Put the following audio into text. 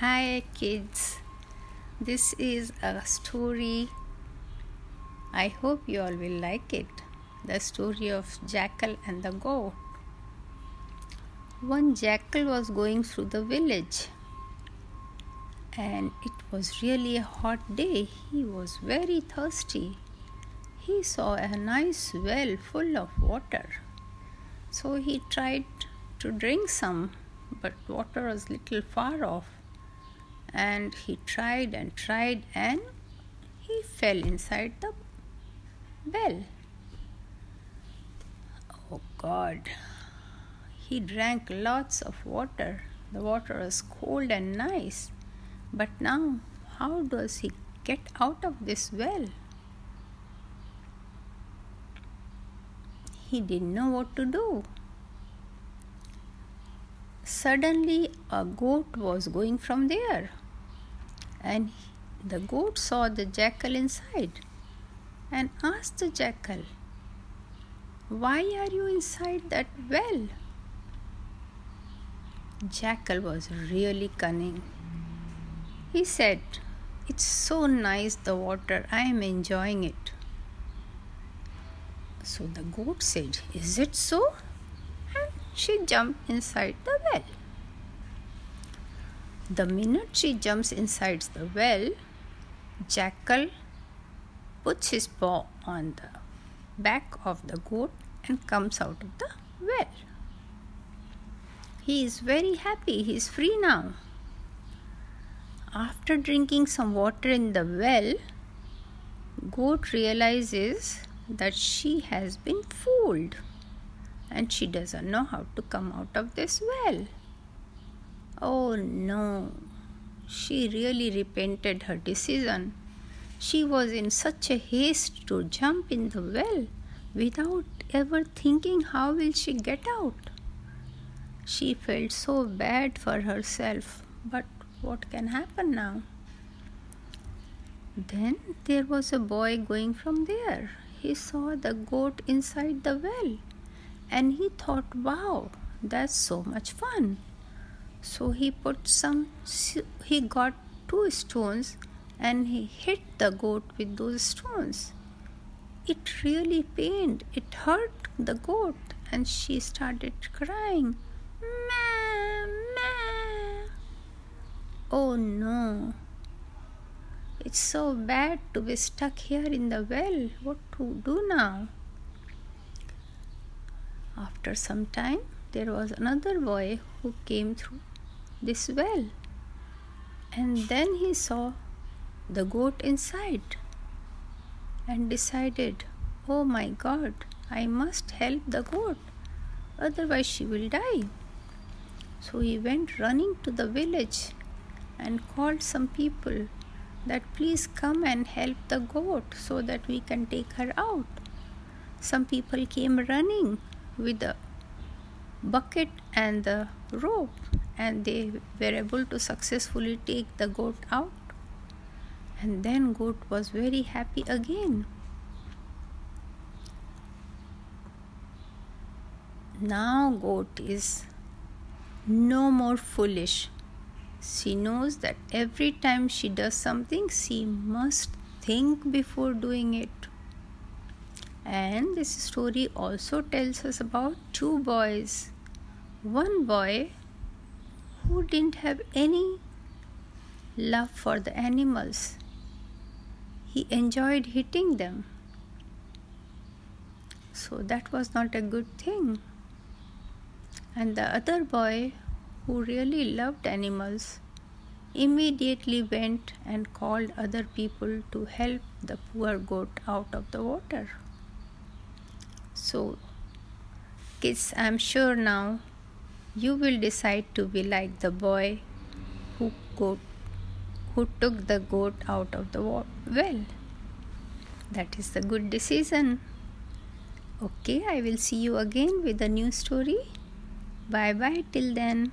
Hi, kids. This is a story. I hope you all will like it. The story of Jackal and the Goat. One jackal was going through the village, and it was really a hot day. He was very thirsty. He saw a nice well full of water. So he tried to drink some, but water was little far off and he tried and tried and he fell inside the well. Oh God! He drank lots of water. The water was cold and nice. But now, how does he get out of this well? He didn't know what to do. Suddenly, a goat was going from there, and the goat saw the jackal inside and asked the jackal, Why are you inside that well? Jackal was really cunning. He said, It's so nice the water, I am enjoying it. So the goat said, Is it so? And she jumped inside the well. The minute she jumps inside the well, Jackal puts his paw on the back of the goat and comes out of the well. He is very happy, he is free now. After drinking some water in the well, goat realizes that she has been fooled and she doesn't know how to come out of this well. Oh no, she really repented her decision. She was in such a haste to jump in the well without ever thinking how will she get out. She felt so bad for herself, but what can happen now? Then there was a boy going from there. He saw the goat inside the well and he thought, wow, that's so much fun. So he put some, he got two stones and he hit the goat with those stones. It really pained, it hurt the goat, and she started crying. Meh, meh. Oh no, it's so bad to be stuck here in the well. What to do now? After some time, there was another boy who came through this well, and then he saw the goat inside and decided, Oh my God, I must help the goat, otherwise, she will die. So he went running to the village and called some people that please come and help the goat so that we can take her out. Some people came running with a bucket and the rope and they were able to successfully take the goat out. And then goat was very happy again. Now goat is no more foolish. She knows that every time she does something she must think before doing it. And this story also tells us about two boys. One boy who didn't have any love for the animals, he enjoyed hitting them. So that was not a good thing. And the other boy who really loved animals immediately went and called other people to help the poor goat out of the water. So, kids, I'm sure now you will decide to be like the boy who goat, who took the goat out of the well. That is the good decision. Okay, I will see you again with a new story. Bye bye till then.